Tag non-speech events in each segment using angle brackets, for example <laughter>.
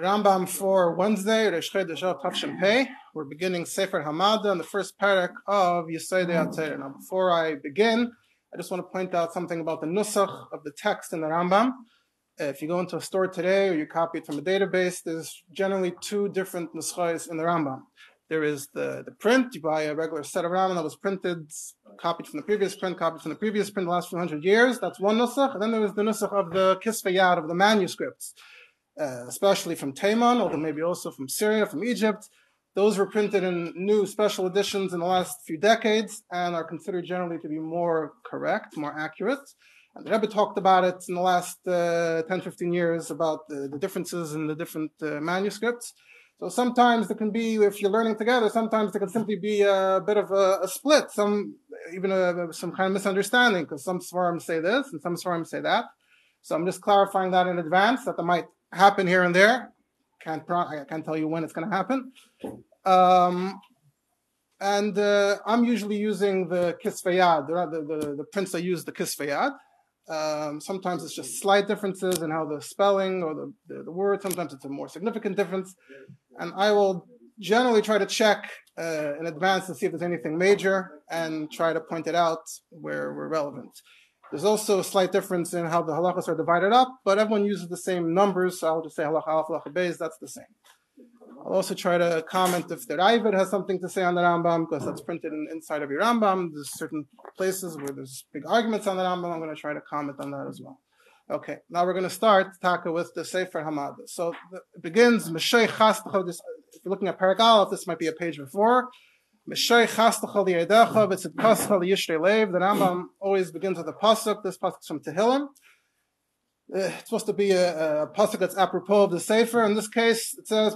Rambam for Wednesday. We're beginning Sefer Hamada in the first parak of Yesodei HaTorah. Now, before I begin, I just want to point out something about the nusach of the text in the Rambam. If you go into a store today or you copy it from a database, there's generally two different nuschais in the Rambam. There is the, the print, you buy a regular set of Rambam that was printed, copied from the previous print, copied from the previous print the last few hundred years. That's one nusach. And then there is the nusach of the kisvayad, of the manuscripts uh, especially from Taman, although maybe also from Syria, from Egypt. Those were printed in new special editions in the last few decades and are considered generally to be more correct, more accurate. And the Rebbe talked about it in the last uh, 10, 15 years about the, the differences in the different uh, manuscripts. So sometimes there can be, if you're learning together, sometimes there can simply be a bit of a, a split, some even a, some kind of misunderstanding, because some svarim say this and some svarim say that. So I'm just clarifying that in advance that there might happen here and there. Can't pro- I can't tell you when it's going to happen. Um, and uh, I'm usually using the kisvayad, the, the, the prints that use the kisvayad. Um, sometimes it's just slight differences in how the spelling or the, the, the, word, sometimes it's a more significant difference. And I will generally try to check uh, in advance to see if there's anything major and try to point it out where we're relevant. There's also a slight difference in how the halachas are divided up, but everyone uses the same numbers, so I'll just say halacha alf, halacha beis, that's the same. I'll also try to comment if the Raavad has something to say on the Rambam, because that's printed in, inside of your Rambam. There's certain places where there's big arguments on the Rambam. I'm going to try to comment on that as well. Okay, now we're going to start Taka with the Sefer Hamad. So it begins, If you're looking at Paragal, this might be a page before. The Rambam always begins with a pasuk. This pasuk is from Tehillim. Uh, it's supposed to be a, a pasuk that's apropos of the Sefer. In this case, it says,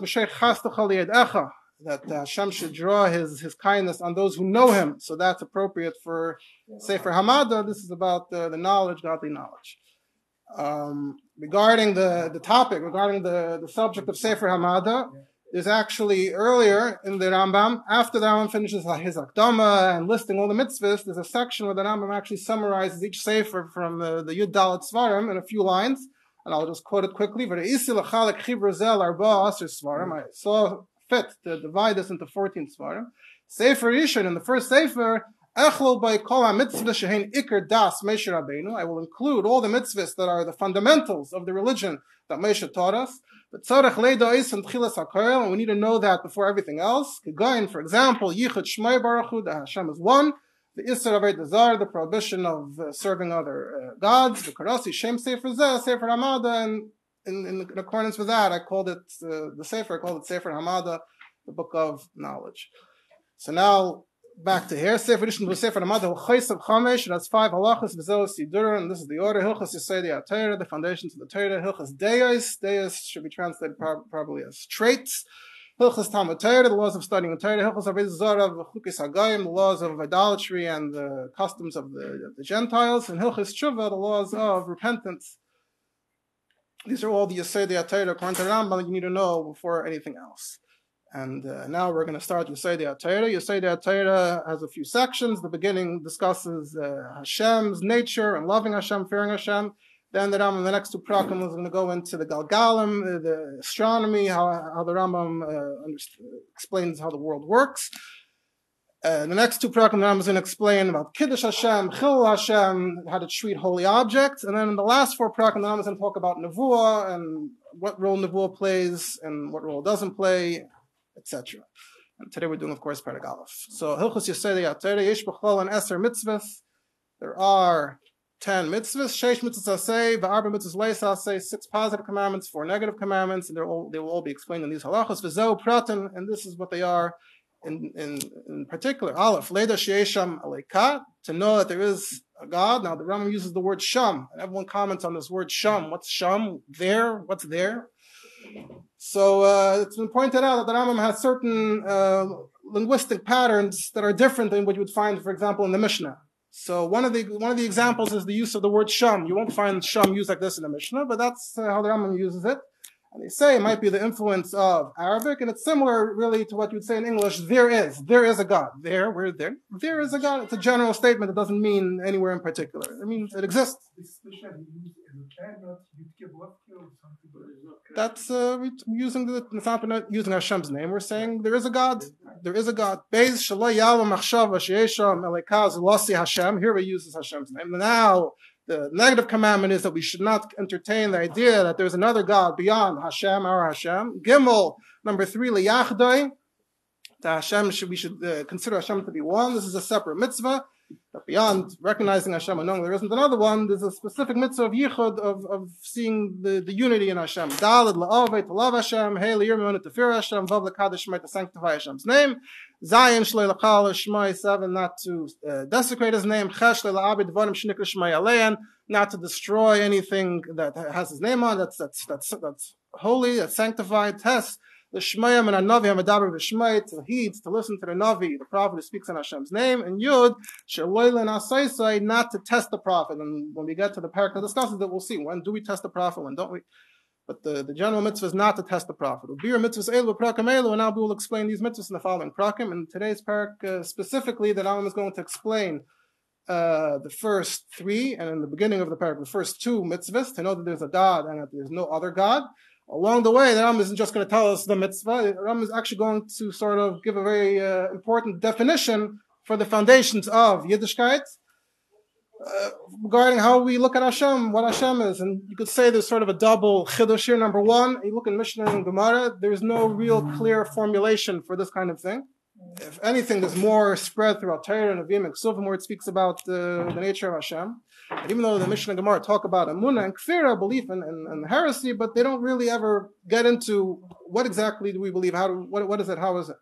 that Hashem should draw his, his kindness on those who know him. So that's appropriate for Sefer Hamada. This is about the, the knowledge, godly knowledge. Um, regarding the, the topic, regarding the, the subject of Sefer Hamada, there's actually earlier in the Rambam, after the Rambam finishes his Akdama and listing all the mitzvahs, there's a section where the Rambam actually summarizes each sefer from the, Yud Dalet Svarim in a few lines, and I'll just quote it quickly. I saw fit to divide this into 14 Svarim. Sefer Rishon, in the first sefer. I will include all the mitzvahs that are the fundamentals of the religion that Moshe taught us. But tzarech leido is and tchilas hakoil, and we need to know that before everything else. Kegain, for example, yichud shmei baruch hu, that Hashem is one. The Isser of Zar, the prohibition of uh, serving other uh, gods. The Karasi Shem Sefer Zeh, Sefer Hamada, and in, in, in, accordance with that, I called it uh, the Sefer. I called it Sefer Hamada, the book of knowledge. So now back to here. Sefer Rishon Sefer Hamada Chaysav Chamesh. That's five halachas v'zel sidura, and this is the order. Hilchas Yisaydi Atayra, the foundations of the Torah. Hilchas Deis. Deis should be translated probably as traits. Hilchas Talmud Torah, the laws of studying the Torah. Hilchas Aviz Zara, Chukis Hagayim, the laws of idolatry and the customs of the, the Gentiles. And Hilchas Tshuva, the laws of repentance. These are all the Yisaydi Atayra according to Rambam you need to know before anything else. And uh, now we're going to start Yosei Atayra. Yosei Atayra has a few sections. The beginning discusses uh, Hashem's nature and loving Hashem, fearing Hashem. Then the Rambam, the next two prakim, is going to go into the Galgalim, uh, the astronomy, how, how the Rambam uh, explains how the world works. Uh, the next two prakim, the Rambam is going to explain about Kiddush Hashem, Chil Hashem, how to treat holy objects. And then in the last four prakim, the Rambam is going to talk about Nevuah and what role Nevuah plays and what role it doesn't play, etc. And today we're doing, of course, Perek Aleph. So Hilchus Yesodei HaTorah Yesh B'chol and Eser mitzvahs. There are ten mitzvahs. Sheish mitzvahs say, V'arba mitzvahs leis say six positive commandments, four negative commandments, and they all they will all be explained in these halachos. V'zo pratin, and this is what they are. In, in, in particular, Aleph, Leda Sheesham Aleika, to know that there is a God. Now, the Rambam uses the word Sham, and everyone comments on this word Sham. What's Sham? There? What's there? So uh, it's been pointed out that the Rambam has certain uh, linguistic patterns that are different than what you would find, for example, in the Mishnah. So one of the one of the examples is the use of the word sham. You won't find sham used like this in the Mishnah, but that's uh, how the Rambam uses it. And they say it might be the influence of Arabic, and it's similar really to what you'd say in English, there is. There is a God. There, where there? There is a God. It's a general statement. It doesn't mean anywhere in particular. It means it exists. That's uh, using the it's not using Hashem's name. We're saying there is a God. There is a God. Here we use Hashem's name. Now the negative commandment is that we should not entertain the idea that there's another God beyond Hashem, our Hashem. Gimel, number three, liyachdoi. that Hashem should, we should uh, consider Hashem to be one. This is a separate mitzvah. But beyond recognizing Hashem and knowing there isn't another one, there's a specific mitzvah of yichud, of, of seeing the, the unity in Hashem. Dalad la'aveh, to love Hashem, hey li'yirmon, to fear Hashem, vav l'kadosh to sanctify Hashem's name. Zion shlei l'chal shmai, seven, not to uh, desecrate his name. Chesh la'abed dvarim shnikra shmai alein, not to destroy anything that has his name on, that's, that's, that's, that's holy, that's sanctified. Test the Shmayim and Anavi Hamadaber V'Shmay to heed, to listen to the Navi, the prophet who speaks in Hashem's name, and Yud Shaloyla Nasaisai, not to test the prophet. And when we get to the parak that discusses it, we'll see when do we test the prophet, when don't we. But the, the general mitzvah is not to test the prophet. Ubir mitzvahs elu prakim elu, and now we will explain these mitzvahs in the following prakim. And today's parak uh, specifically, that Alam is going to explain uh, the first three, and in the beginning of the parak, the first two mitzvahs, to know that there's a God and that there's no other God. Along the way, the Ram isn't just going to tell us the mitzvah. The Ram is actually going to sort of give a very uh, important definition for the foundations of Yiddishkeit uh, regarding how we look at Hashem, what Hashem is. And you could say there's sort of a double chiddush here. Number one, you look in Mishnah and Gemara, there's no real clear formulation for this kind of thing. If anything, there's more spread throughout Torah and Avim and Ksuvim where it speaks about uh, the nature of Hashem. And even though the Mishnah and Gemara talk about Amunah and Kfira, belief and, heresy, but they don't really ever get into what exactly do we believe, how do, what, what is it, how is it.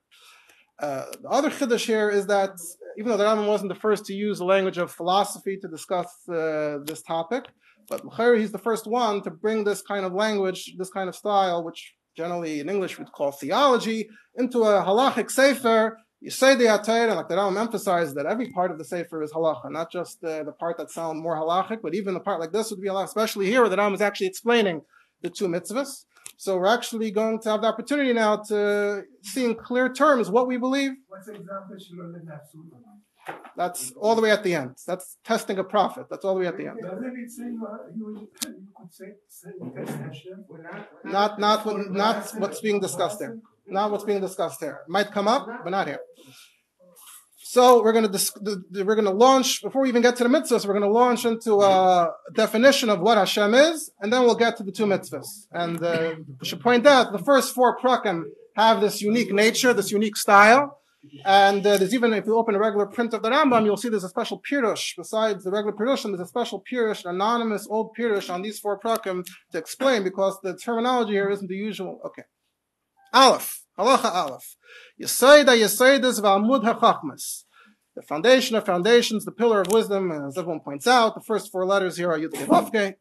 Uh, the other chiddush here is that even though the Rambam wasn't the first to use the language of philosophy to discuss uh, this topic, but he's the first one to bring this kind of language, this kind of style, which generally in English we'd call theology, into a halachic sefer you say the Atayr, and like the Rambam emphasized that every part of the Sefer is halacha, not just the part that sounds more halachic, but even the part like this would be halacha, especially here where the Rambam is actually explaining the two mitzvahs. So we're actually going to have the opportunity now to see in clear terms what we believe. What's the example that's all the way at the end. That's testing a prophet. That's all the way at the end. Not, not, what, not what's being discussed there. Not what's being discussed here. Might come up, but not here. So we're going to we're going to launch before we even get to the mitzvahs. We're going to launch into a definition of what Hashem is, and then we'll get to the two mitzvahs. And uh, we should point out the first four prakim have this unique nature, this unique style. And uh, there's even, if you open a regular print of the Rambam, you'll see there's a special pirush. Besides the regular pirushim, there's a special pirush, anonymous old pirush on these four prakim to explain because the terminology here isn't the usual. Okay. Aleph. Halacha Aleph. Yesayda Yesaydas V'amud HaChachmas. The foundation of foundations, the pillar of wisdom, as everyone points out, the first four letters here are Yud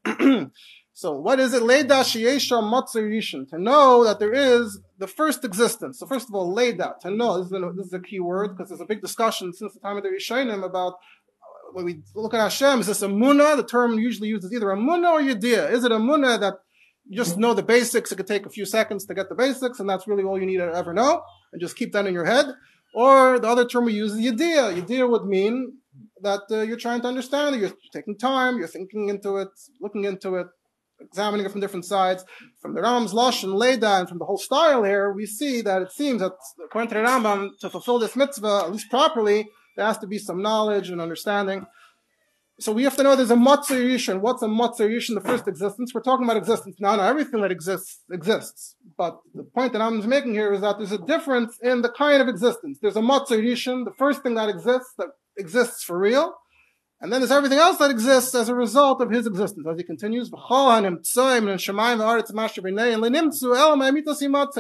<clears throat> So what is it? Leda Sheyesha Matzir To know that there is the first existence. So first of all, Leda, to know, this is a, this is a key word, because there's a big discussion since the time of the Rishonim about when we look at Hashem, is this a munah? The term usually used is either a munah or yediyah. Is it a munah that you just know the basics. It could take a few seconds to get the basics, and that's really all you need to ever know, and just keep that in your head. Or the other term we use is yediyah. Yediyah would mean that uh, you're trying to understand it, you're taking time, you're thinking into it, looking into it, examining it from different sides. From the Rambam's Lush and Leda, and from the whole style here, we see that it seems that according to the Rambam, to fulfill this mitzvah, at least properly, there has to be some knowledge and understanding. So we have to know there's a Matzah. What's a Matzah Yishin? The first existence. We're talking about existence now. Not everything that exists exists. But the point that I'm making here is that there's a difference in the kind of existence. There's a Matzah the first thing that exists, that exists for real. And then there's everything else that exists as a result of his existence. As he continues, and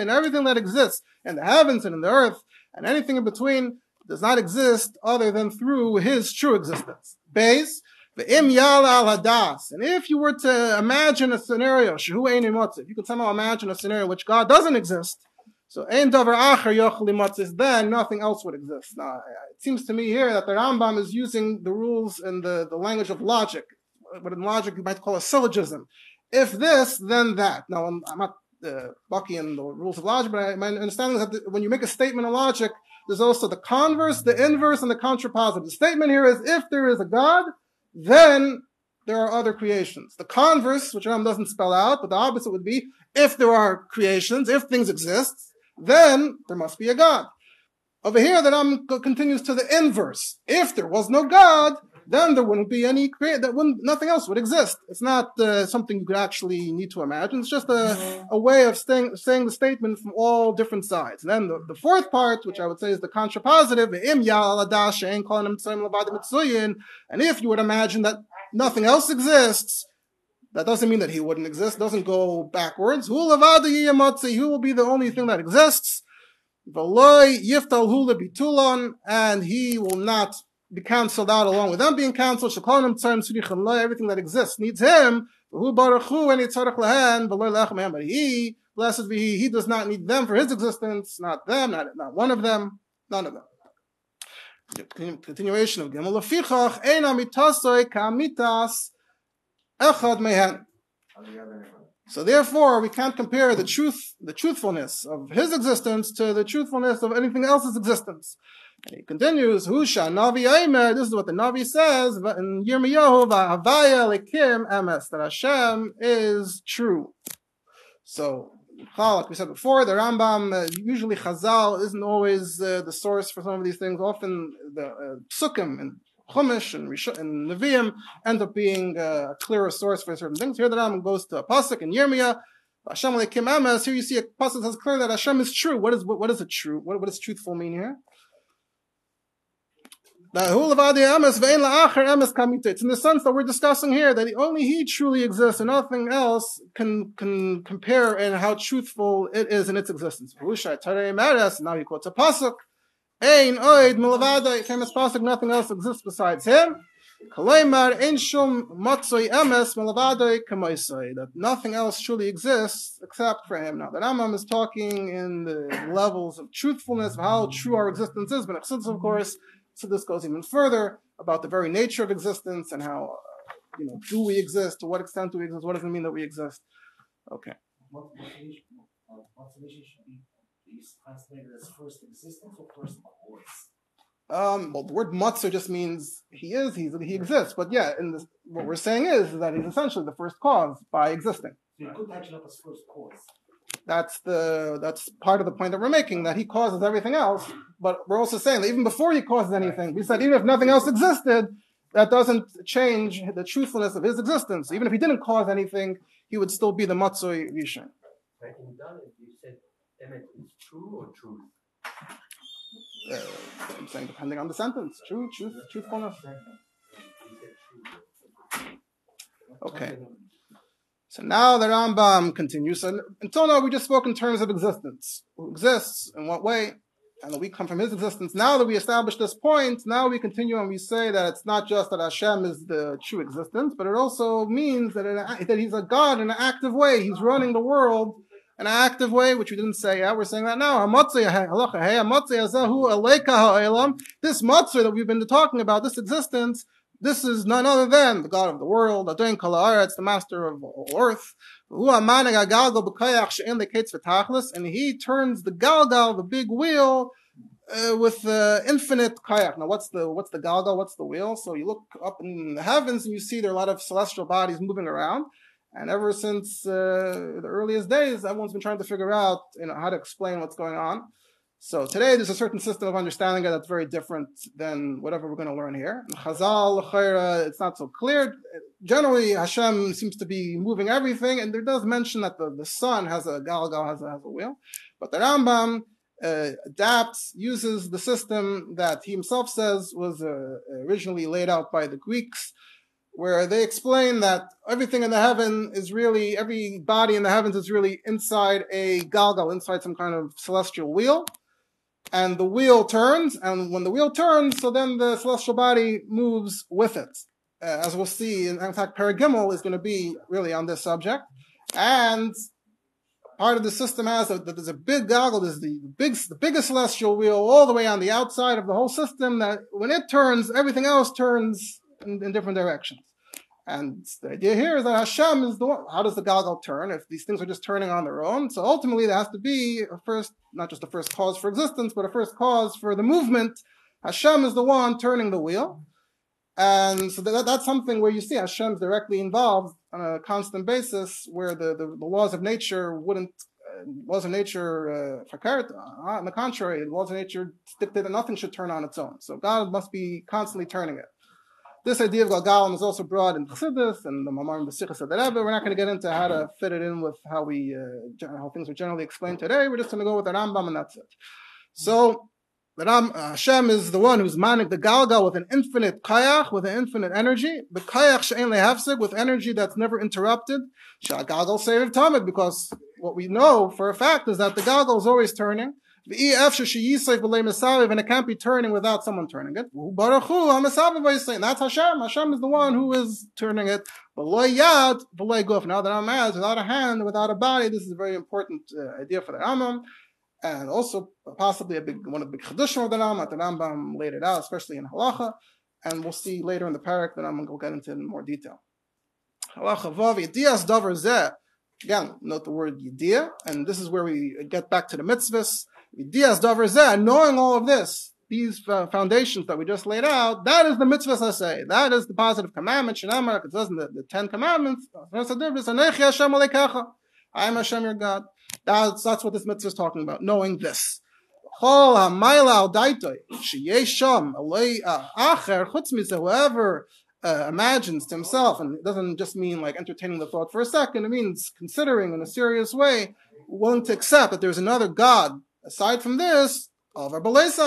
everything that exists in the heavens and in the earth and anything in between does not exist other than through his true existence. Base, im al hadas. And if you were to imagine a scenario, you could somehow imagine a scenario in which God doesn't exist, so ein davar acher yochel then nothing else would exist. Now, it seems to me here that the Rambam is using the rules and the, the language of logic, what in logic you might call a syllogism. If this, then that. Now, I'm not uh, baki and the rules of logic, but my understanding is that the, when you make a statement in logic, there's also the converse, the inverse, and the contrapositive. The statement here is if there is a God, then there are other creations. The converse, which Ram doesn't spell out, but the opposite would be if there are creations, if things exist, then there must be a God. Over here, the Ram continues to the inverse. If there was no God, then there wouldn't be any create that wouldn't nothing else would exist. It's not uh, something you could actually need to imagine. It's just a, a way of saying, saying the statement from all different sides. And then the, the fourth part, which I would say is the contrapositive, and if you would imagine that nothing else exists, that doesn't mean that he wouldn't exist. Doesn't go backwards. Who will be the only thing that exists? And he will not be cancelled out along with them being cancelled. Everything that exists needs him. But he, blessed be he, he does not need them for his existence, not them, not, not one of them, none of them. Continuation of. Lefichach eina mitasoi kamitas echad mehen. So therefore, we can't compare the truth, the truthfulness of his existence to the truthfulness of anything else's existence. And he continues, Husha Navi Aimer, this is what the Navi says in Yirmiyahu, Havaya Lekim Emes, that Hashem is true. So, like we said before, the Rambam, uh, usually Chazal isn't always uh, the source for some of these things. Often the uh, Sukkim and Chumash and, Rish- and Nevi'im end up being uh, a clearer source for certain things. Here the Rambam goes to a Pasuk in Yirmiyah, Hashem Lekim Emes, here you see a Pasuk says clear that Hashem is true. What is, what, what is it true? What, what does truthful mean here? It's in the sense that we're discussing here that only He truly exists and nothing else can can compare in how truthful it is in its existence. Now he quotes a pasuk. Ein oid milavada, famous pasuk. Nothing else exists besides Him. Kalaimar ein shum matzoi emes milavadoi kamoisoi, that nothing else truly exists except for Him. Now, the Rambam is talking in the levels of truthfulness of how true our existence is, but of course so this goes even further about the very nature of existence and how, uh, you know, do we exist? To what extent do we exist? What does it mean that we exist? Okay. What motivation, uh, be translated as first existence or first cause? Um, well, the word matzah just means he is, he's, he exists. But yeah, in this, what we're saying is that he's essentially the first cause by existing. So you could actually up as first cause. That's the that's part of the point that we're making that he causes everything else. But we're also saying that even before he causes anything, we said even if nothing else existed, that doesn't change the truthfulness of his existence. Even if he didn't cause anything, he would still be the Matsui Rishon. Said is true or truth? Uh, I'm saying depending on the sentence. True, truth, truthfulness. Okay. So now the Rambam continues. So until now we just spoke in terms of existence. Who exists, in what way, and that we come from his existence. Now that we establish this point, now we continue and we say that it's not just that Hashem is the true existence, but it also means that, it, that he's a God in an active way. He's running the world an active way, which we didn't say yet. We're saying that now. This matzah that we've been talking about, this existence, this is none other than the God of the world, Adon It's the master of all earth. And he turns the Galgal, the big wheel, uh, with uh, infinite kayak. Now, what's the what's the Galgal? What's the wheel? So you look up in the heavens and you see there are a lot of celestial bodies moving around. And ever since uh, the earliest days, everyone's been trying to figure out you know, how to explain what's going on. So today there's a certain system of understanding that's very different than whatever we're going to learn here. Chazal, it's not so clear. Generally, Hashem seems to be moving everything, and there does mention that the, the sun has a galgal, has a, has a wheel. But the Rambam uh, adapts, uses the system that he himself says was uh, originally laid out by the Greeks, where they explain that everything in the heaven is really, every body in the heavens is really inside a galgal, inside some kind of celestial wheel and the wheel turns, and when the wheel turns, so then the celestial body moves with it. Uh, as we'll see, in, fact, Paragimel is going to be really on this subject. And part of the system has that there's a big galgal, there's the big, the biggest celestial wheel all the way on the outside of the whole system that when it turns, everything else turns in, in different directions. And the idea here is that Hashem is the one. How does the Galgal turn if these things are just turning on their own? So ultimately, there has to be a first, not just a first cause for existence, but a first cause for the movement. Hashem is the one turning the wheel. And so that, that's something where you see Hashem's directly involved on a constant basis, where the, the, the laws of nature wouldn't, uh, laws of nature, uh, uh, on the contrary, the laws of nature dictate that nothing should turn on its own. So God must be constantly turning it. This idea of Galgalim is also brought in Chassidus and the Mamar and the Sichas of the Rebbe. We're not going to get into how to fit it in with how we uh, how things are generally explained today. We're just going to go with the Rambam and that's it. So the Ram, uh, Hashem is the one who's manik the Galgal with an infinite kayach, with an infinite energy. The kayach she'en lehafsik, with energy that's never interrupted. Sha'galgal seviv tamid, because what we know for a fact is that the Galgal is always turning and it can't be turning without someone turning it. That's Hashem. Hashem is the one who is turning it. Now that I'm as without a hand, without a body, this is a very important uh, idea for the Rambam. And also possibly a big one of the big chedushim of the Rambam. The Rambam laid it out, especially in Halacha. And we'll see later in the parak that I'm going to get into it in more detail. Halacha vav yediyas davar zeh. Again, note the word yediyah, and this is where we get back to the mitzvahs. Dias Davar knowing all of this, these uh, foundations that we just laid out, that is the mitzvah say. That is the positive commandment. Shinamar, it in the, the Ten Commandments, I am Hashem your God. That's, that's what this mitzvah is talking about, knowing this. Uh, whoever uh, imagines to himself, and it doesn't just mean like entertaining the thought for a second, it means considering in a serious way, willing to accept that there's another God Aside from this, over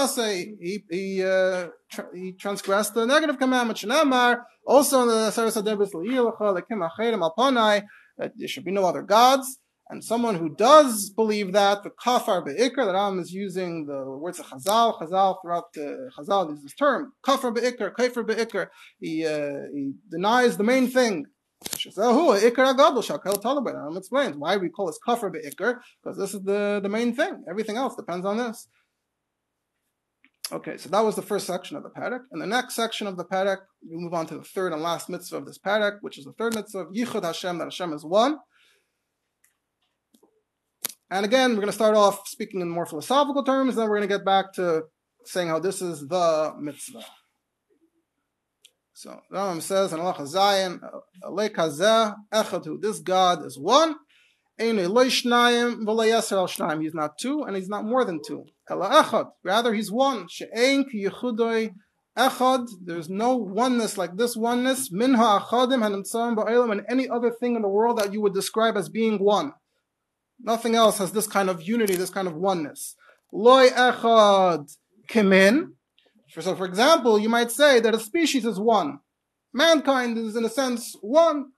say he he, uh, he transgressed the negative commandment. Shenamar also in the Saras Adebis Alponai that there should be no other gods. And someone who does believe that the kafar beikr, that Ram is using the words of Chazal, Chazal throughout the Chazal uses this term kafar beikr, kafir beikr. He uh, he denies the main thing. Ram explains why we call this kafir be'ikr, because this is the, the main thing. Everything else depends on this. Okay, so that was the first section of the parak. And the next section of the parak, we move on to the third and last mitzvah of this parak, which is the third mitzvah of Yichud Hashem, that Hashem is one. And again, we're going to start off speaking in more philosophical terms, then we're going to get back to saying how this is the mitzvah. So Rambam says in Allah Zayin, Echadu, this God is one. He's not two, and he's not more than two. Rather, he's one. Echad, there's no oneness like this oneness. Minha achadim and any other thing in the world that you would describe as being one. Nothing else has this kind of unity, this kind of oneness. Loy echad kimin. So, for example, you might say that a species is one. Mankind is, in a sense, one.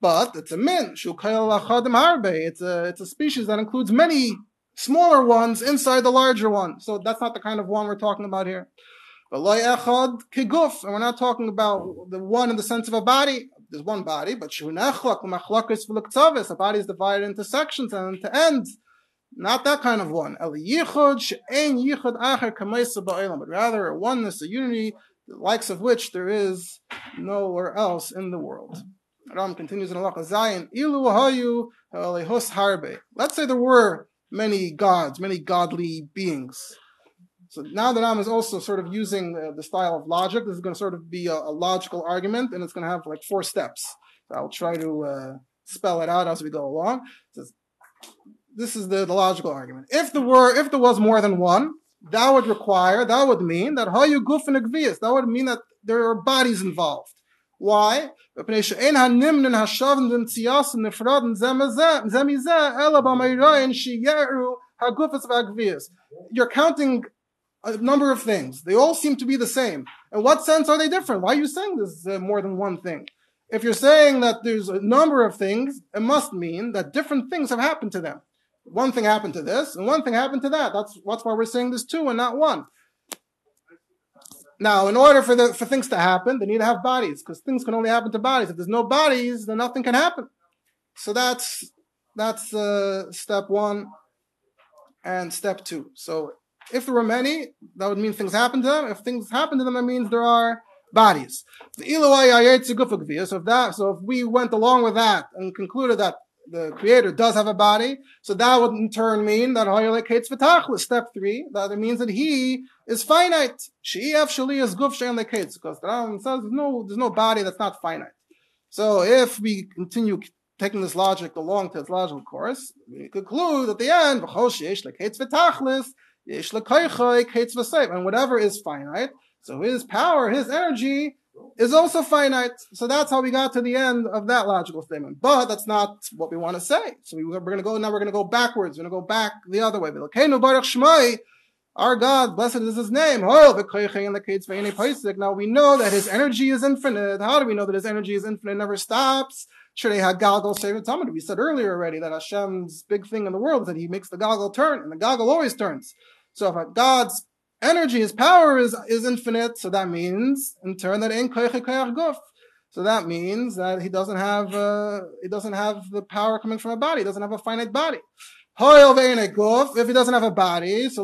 But it's a min. It's a, it's a species that includes many smaller ones inside the larger one. So that's not the kind of one we're talking about here. And we're not talking about the one in the sense of a body. There's one body, but a body is divided into sections and into ends. Not that kind of one. But rather a oneness, a unity, the likes of which there is nowhere else in the world. Ram continues in Allah Zayin, Ilu hayu harbe. Let's say there were many gods, many godly beings. So now the Ram is also sort of using the, the style of logic. This is going to sort of be a, a, logical argument, and it's going to have like four steps. So I'll try to uh, spell it out as we go along. Says, this is the, the logical argument. If there were, if there was more than one, that would require, that would mean that guf and that would mean that there are bodies involved. Why? You're counting a number of things. They all seem to be the same. In what sense are they different? Why are you saying this uh, more than one thing? If you're saying that there's a number of things, it must mean that different things have happened to them one thing happened to this, and one thing happened to that. That's, that's why we're saying there's two and not one. Now, in order for, the, for things to happen, they need to have bodies, because things can only happen to bodies. If there's no bodies, then nothing can happen. So that's, that's uh, step one and step two. So if there were many, that would mean things happen to them. If things happen to them, that means there are bodies. So if that, so if we went along with that and concluded that the creator does have a body, so that would in turn mean that Hayalek V'tachlis, step three, that it means that he is finite. She'ef Shali is Guf She'en Leketz, because the Rambam says no, there's no body that's not finite. So if we continue taking this logic along to its logical course, we conclude at the end, and whatever is finite, so his power, his energy is also finite. So that's how we got to the end of that logical statement. But that's not what we want to say. So we, are going to go, now we're going to go backwards. We're going to go back the other way. Our God, blessed is his name. Oh, now we know that his energy is infinite. How do we know that his energy is infinite? It never stops. We said earlier already that Hashem's big thing in the world is that he makes the galgal turn, and the galgal always turns. So if a God's energy, his power is, is infinite, so that means, in turn, that in guf. So that means that he doesn't have, uh, he doesn't have the power coming from a body. He doesn't have a finite body. If he doesn't have a body, so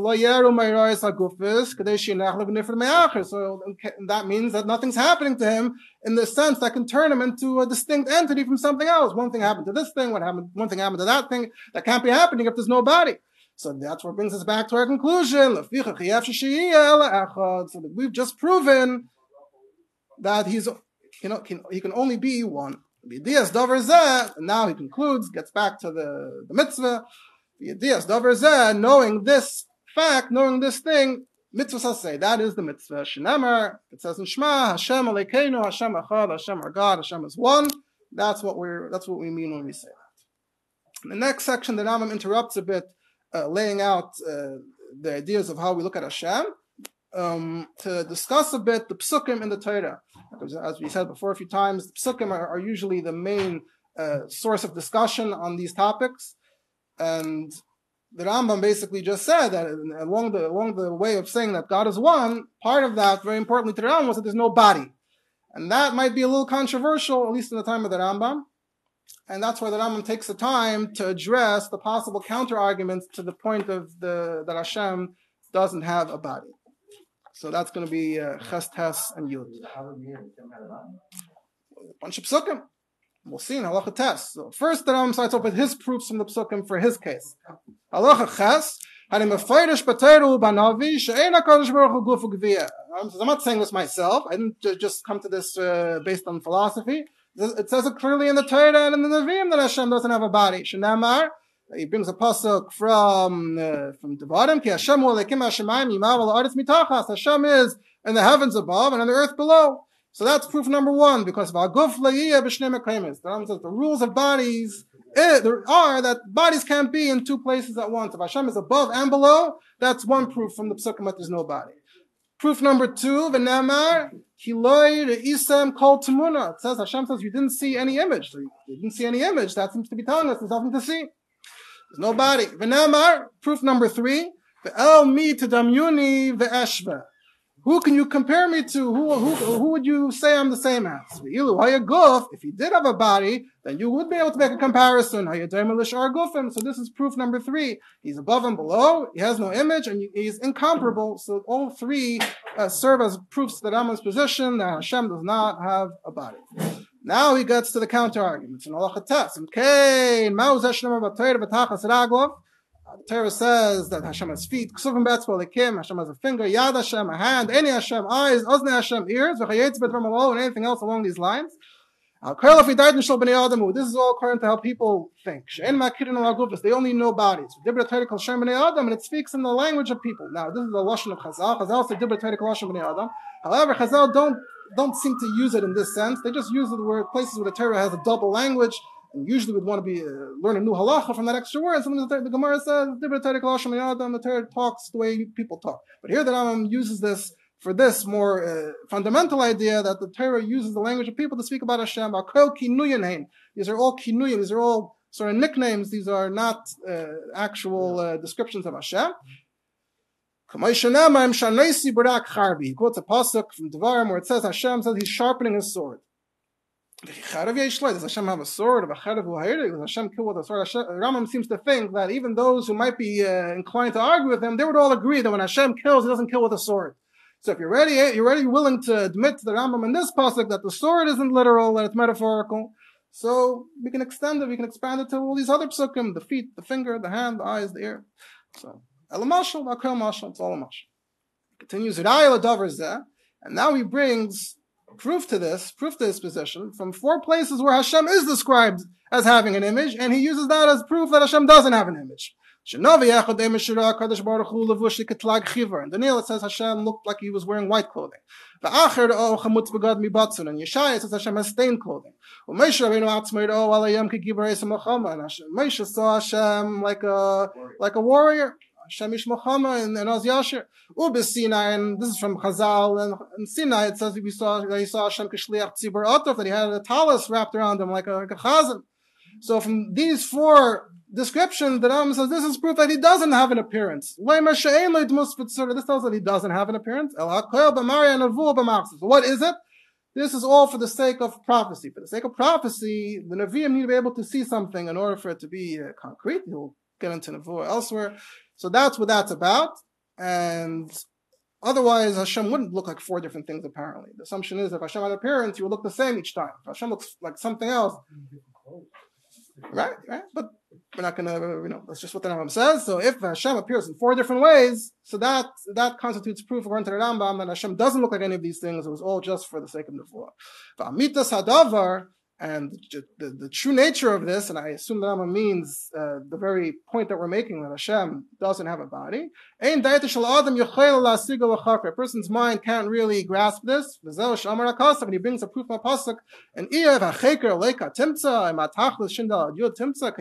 So that means that nothing's happening to him in the sense that can turn him into a distinct entity from something else. One thing happened to this thing, what happened, one thing happened to that thing. That can't be happening if there's no body. So that's what brings us back to our conclusion. So we've just proven that he's, you know, can, he can only be one. And now he concludes, gets back to the, the mitzvah. Knowing this fact, knowing this thing, mitzvah say that is the mitzvah. Shenemar, it says in Shema, Hashem Elokeinu, Hashem Echad, Hashem our God, Hashem is one. That's what we're. That's what we mean when we say that. In the next section, the Rambam interrupts a bit uh, laying out uh, the ideas of how we look at Hashem, um, to discuss a bit the psukim in the Torah. As we said before a few times, psukim are, are usually the main uh, source of discussion on these topics, and the Rambam basically just said that along the along the way of saying that God is one, part of that, very importantly to the Rambam, was that there's no body, and that might be a little controversial, at least in the time of the Rambam. And that's where the Rambam takes the time to address the possible counter arguments to the point of the that Hashem doesn't have a body. So that's going to be uh, Ches, Tes, and Yud. A bunch of psukim. We'll see in Halacha Tes. So first, the Rambam starts off with his proofs from the psukim for his case. Halacha Ches. I'm not saying this myself. I didn't just come to this uh, based on philosophy. It says it clearly in the Torah and in the Nevi'im that Hashem doesn't have a body. Shenamar, he brings a pasuk from uh, from Devarim, Ki Hashem Hashemayim Yimav Mitachas. Hashem is in the heavens above and on the earth below. So that's proof number one, because Vaguf La'iyah B'Shnei Mekayim. The the rules of bodies eh, there are that bodies can't be in two places at once. If Hashem is above and below, that's one proof from the psukim that there's no body. Proof number two, v'nemar, kiloi isem kol tamuna. It says, Hashem says, you didn't see any image. So you didn't see any image. That seems to be telling us there's nothing to see. There's no body. Proof number three, v'el mi tadamyuni v'eshva. Who can you compare me to? Who, who, who would you say I'm the same as? If he did have a body, then you would be able to make a comparison. So this is proof number three. He's above and below. He has no image and he's incomparable. So all three uh, serve as proofs that Ammon's position that Hashem does not have a body. Now he gets to the counter arguments in Allah. Okay, the Torah says that Hashem has feet, Ksuvim Betzvah Lekim, Hashem has a finger, Yad Hashem, a hand, any Hashem, eyes, Ozne Hashem, ears, V'chayetz Bet and anything else along these lines. This is all according to how people think. They only know bodies. And it speaks in the language of people. Now, this is the Lashon of Chazal. Chazal said However, Chazal don't, don't seem to use it in this sense. They just use the word places where the Torah has a double language and usually would want to be uh, learn a new halacha from that extra word. Sometimes the, the Gemara says the Torah talks the way people talk. But here the Rambam uses this for this more uh, fundamental idea that the Torah uses the language of people to speak about Hashem. These are all kinuyim. These are all sort of nicknames. These are not uh, actual uh, descriptions of Hashem. He quotes a pasuk from Devarim where it says Hashem says he's sharpening his sword. Does Hashem have a sword? Does Hashem kill with a sword? Rambam seems to think that even those who might be uh, inclined to argue with him, they would all agree that when Hashem kills, he doesn't kill with a sword. So if you're ready, you're already willing to admit to the Rambam in this pasuk that the sword isn't literal, that it's metaphorical. So we can extend it, we can expand it to all these other psukim, the feet, the finger, the hand, the eyes, the ear. So, elamashal, makal mashal, it's all a mashal. Continues, and now he brings proof to this, proof to this position, from four places where Hashem is described as having an image, and he uses that as proof that Hashem doesn't have an image. In Daniel says Hashem looked like he was wearing white clothing. And Yeshaya says Hashem has stained clothing. And Moshe saw Hashem like a like a warrior. Hashem Ishmachama and, and Oz Yasher. Ube Sinai, and this is from Chazal, and in Sinai it says we saw that he saw Hashem Kishliach Tzibur Otov, that he had a talus wrapped around him like a, like a chazan. So from these four descriptions, the Ram says this is proof that he doesn't have an appearance. This tells that he doesn't have an appearance. What is it? This is all for the sake of prophecy. For the sake of prophecy, the Nevi'im need to be able to see something in order for it to be uh, concrete. He'll get into Nevuah elsewhere. So that's what that's about. And otherwise, Hashem wouldn't look like four different things, apparently. The assumption is if Hashem had an appearance, he would look the same each time. If Hashem looks like something else, right, right? But we're not going to, you know, that's just what the Rambam says. So if Hashem appears in four different ways, so that that constitutes proof according to the Rambam that Hashem doesn't look like any of these things. It was all just for the sake of the four. V'amitas hadavar, and the, the, true nature of this, and I assume the Rama means uh, the very point that we're making that Hashem doesn't have a body. A person's mind can't really grasp this. And he brings a proof from a pasuk. And can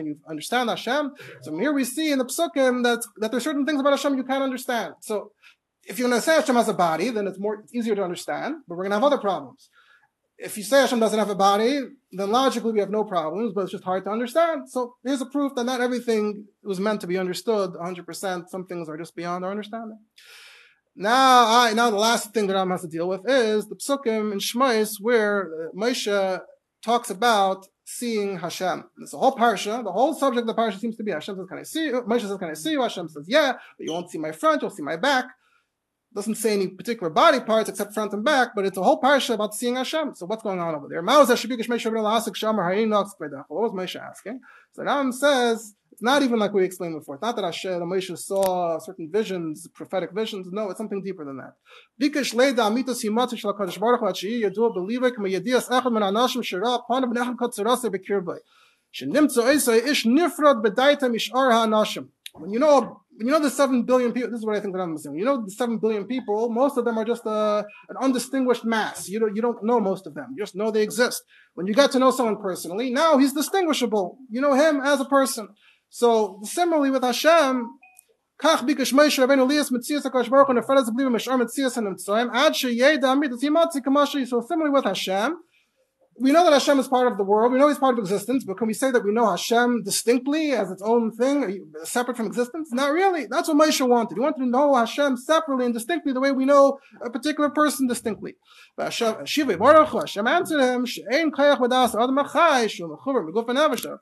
you understand Hashem? So here we see in the psukim that that there are certain things about Hashem you can't understand. So if you understand Hashem has a body, then it's more easier to understand. But we're going to have other problems if you say Hashem doesn't have a body, then logically we have no problems, but it's just hard to understand. So here's a proof that not everything was meant to be understood 100%. Some things are just beyond our understanding. Now, I, now the last thing that Ram has to deal with is the psukim in Shmais where uh, Moshe talks about seeing Hashem. It's a whole parsha. The whole subject of the parsha seems to be Hashem says, "Can I see you?" Moshe says, "Can I see you?" Hashem says, "Yeah, but you won't see my front. You'll see my back." Doesn't say any particular body parts except front and back, but it's a whole parsha about seeing Hashem. So what's going on over there? What was Moshe asking? So Ram says it's not even like we explained before. It's not that Hashem, Moshe saw certain visions, prophetic visions. No, it's something deeper than that. When you know you know the seven billion people. This is what I think that I'm saying. You know the seven billion people. Most of them are just a, uh, an undistinguished mass. You don't you don't know most of them. You just know they exist. When you get to know someone personally, now he's distinguishable. You know him as a person. So similarly with Hashem, כך ביקש משה רבנו ליאס מציאס הקדוש ברוך הוא נפרד את בלי במשאר מציאס הנמצאים עד שידע עמית אז ימציא כמו שהיא. So similarly with Hashem, we know that Hashem is part of the world. We know He's part of existence, but can we say that we know Hashem distinctly as its own thing, separate from existence? Not really. That's what Moshe wanted. He wanted to know Hashem separately and distinctly, the way we know a particular person distinctly. But Hashem answered him, A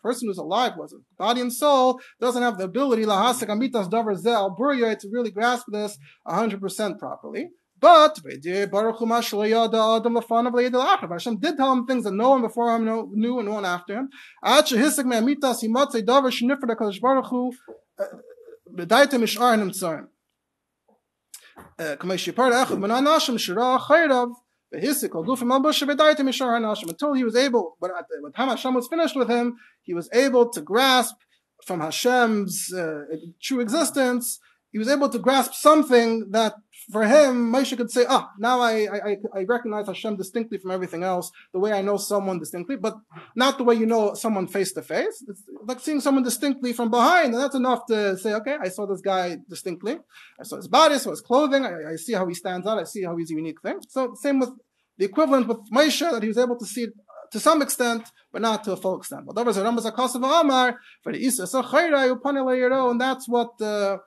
person who's alive, was body and soul, doesn't have the ability to really grasp this 100% properly. But Hashem did tell him things that no one before him knew and no one after him. Until he was able, but at the time Hashem was finished with him, he was able to grasp from Hashem's uh, true existence, he was able to grasp something that for him, Moshe could say, ah, now I, I, I recognize Hashem distinctly from everything else, the way I know someone distinctly, but not the way you know someone face to face. It's like seeing someone distinctly from behind, and that's enough to say, okay, I saw this guy distinctly. I saw his body, I saw his clothing, I, I see how he stands out, I see how he's a unique thing. So same with the equivalent with Moshe, that he was able to see to some extent, but not to a full extent. But for the Isa, and that's what, uh,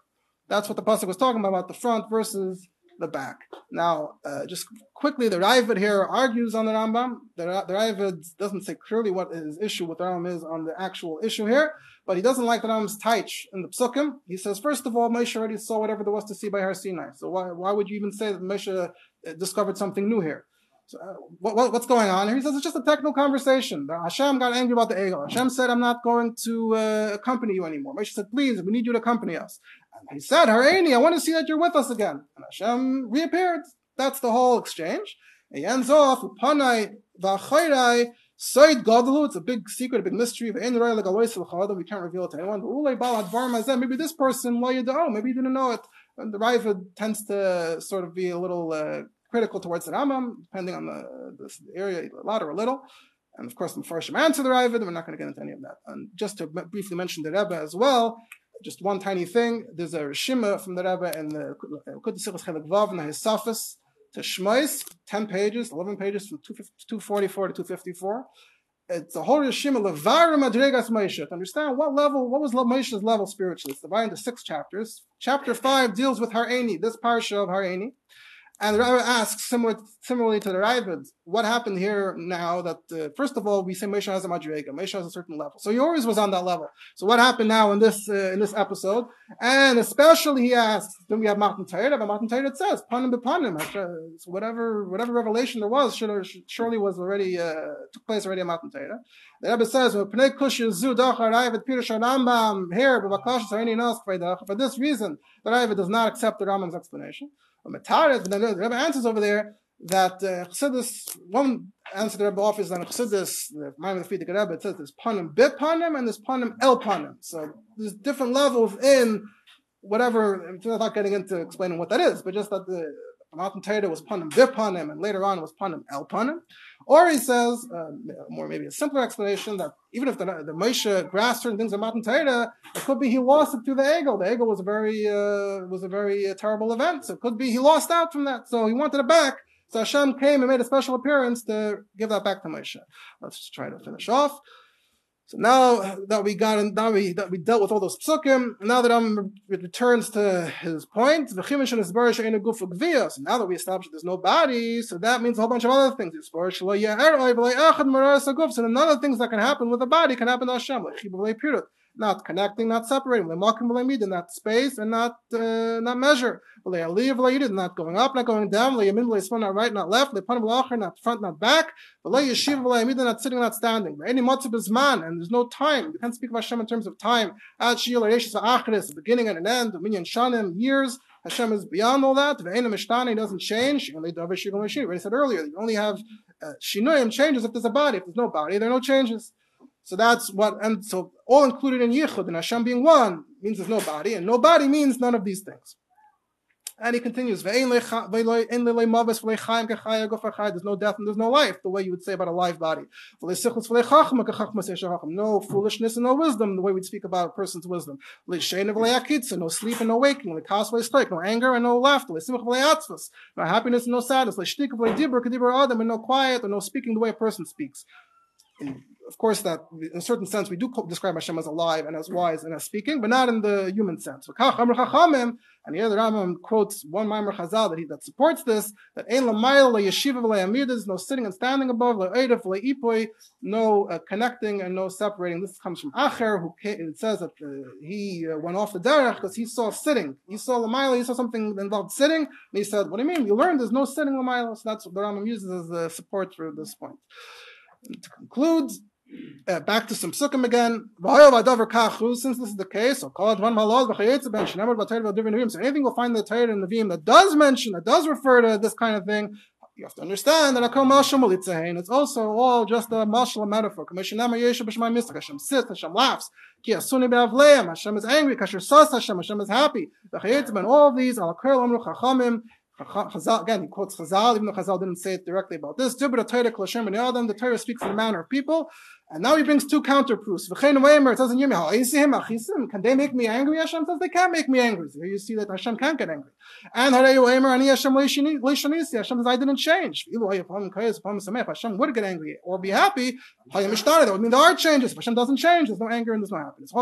that's what the pasuk was talking about, about the front versus the back. Now, uh, just quickly, the Raavad here argues on the Rambam. The, the Raavad doesn't say clearly what his issue with the Rambam is on the actual issue here, but he doesn't like the Rambam's taich in the Psukim. He says, first of all, Moshe already saw whatever there was to see by Har Sinai. So why, why would you even say that Moshe uh, discovered something new here? Uh, what, what, what's going on? He says it's just a technical conversation. Hashem got angry about the Egel. Hashem said, I'm not going to uh, accompany you anymore. But she said, please, we need you to accompany us. And he said, Hareini, I want to see that you're with us again. And Hashem reappeared. That's the whole exchange. He ends off, Upanai v'achayrai Said Gadlu, it's a big secret, a big mystery. We can't reveal it to anyone. Maybe this person, maybe he didn't know it. And the Raiva tends to sort of be a little uh, critical towards the Rambam, depending on the, the area, a lot or a little. And of course, the Mepharshim answer the Raavad, we're not going to get into any of that. And just to briefly mention the Rebbe as well, just one tiny thing, there's a Rishima from the Rebbe in the Kudisichas Chelik Vav and his Safis to Shmois, 10 pages, 11 pages from 244 to 254. It's a whole Rishima Levarim Madregas Moshe. To understand what level, what was Moshe's level spiritually. It's divided into six chapters. Chapter 5 deals with Har'eni, this parsha of Har'eni. And Rabbi asks, similar, similarly to the Raavad, what happened here now that, uh, first of all, we say Moshe has a Madrega, Moshe has a certain level. So he always was on that level. So what happened now in this, uh, in this episode? And especially he asks, then we have Matan Torah, but Torah it says, Panim Bepanim, so whatever, whatever revelation there was, surely was already, uh, took place already in Matan Torah. The Rebbe says, "Pnei kush yezu dachar Raavad Pirush Rambam here, for this reason, the Raavad does not accept the Rambam's explanation. The Rebbe answers over there that uh, Chassidus, one answer the Rebbe offers on Chassidus, the Maimon the Frierdiker Rebbe, it says there's panim bit panim and there's panim el panim. So there's different levels in whatever, I'm not getting into explaining what that is, but just that the Matan Torah was bit panim and later on was panim el panim. Or he says, uh, more maybe a simpler explanation, that even if the, the Moshe grasped certain things in Matan Torah, it could be he lost it through the Egel. The Egel was a very, uh, was a very uh, terrible event. So it could be he lost out from that. So he wanted it back. So Hashem came and made a special appearance to give that back to Moshe. Let's try to finish off. So now that we got in, now we that we dealt with all those psukim, now that I'm it returns to his point, So now that we established there's no body, so that means a whole bunch of other things. So none of the things that can happen with a body can happen to Hashem, not connecting, not separating, in that space and not uh, not measure, not going up, not going down, not right, not left, not front, not back, not sitting, not standing. Any man, and there's no time. You can't speak of Hashem in terms of time. The beginning and an end, minyan shanim, years. Hashem is beyond all that. He doesn't change. We already said earlier, you only have uh, shinuyim changes if there's a body. If there's no body, there are no changes. So that's what, and so all included in Yichud, and Hashem being one, means there's no body, and no body means none of these things. And he continues, there's no death and there's no life, the way you would say about a live body. No foolishness and no wisdom, the way we'd speak about a person's wisdom. No sleep and no waking, no anger and no laughter, no happiness and no sadness, and no quiet or no speaking the way a person speaks of course, that in a certain sense we do describe Hashem as alive and as wise and as speaking, but not in the human sense. And here the Rambam quotes one Maimer Chazal that he that supports this that ein yeshiva v'le'amir there's no sitting and standing above no uh, connecting and no separating. This comes from Acher who came, it says that uh, he uh, went off the derech because he saw sitting. He saw lamayel, he saw something involved sitting, and he said, "What do you mean? You learned there's no sitting lamayel." So that's what the Rambam uses as the support for this point. And to conclude, uh, back to some psukim again. Since this is the case, so call it one malol So anything we'll find in the Torah and the Vim that does mention, that does refer to this kind of thing, you have to understand that it's also all just a martial metaphor. Hashem sits, Hashem laughs. Hashem is angry. Hashem is happy. All of these, again, he quotes Chazal, even though Chazal didn't say it directly about this. The Torah speaks in the manner of people. And now he brings two counterproofs. It can they make me angry? Hashem says they can't make me angry. So here you see that Hashem can't get angry. And Hashem says I didn't change. Hashem would get angry or be happy. That would mean there are changes. If Hashem doesn't change. There's no anger and there's no happiness.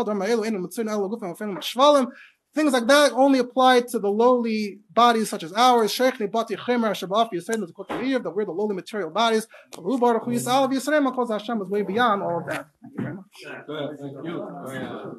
Things like that only apply to the lowly bodies such as ours. Sheikhni bati chemer shabafi Yisrael the Kotel that we're the lowly material bodies. Yisrael of Yisrael, because Hashem is way beyond all of that. Thank you very much. Thank you.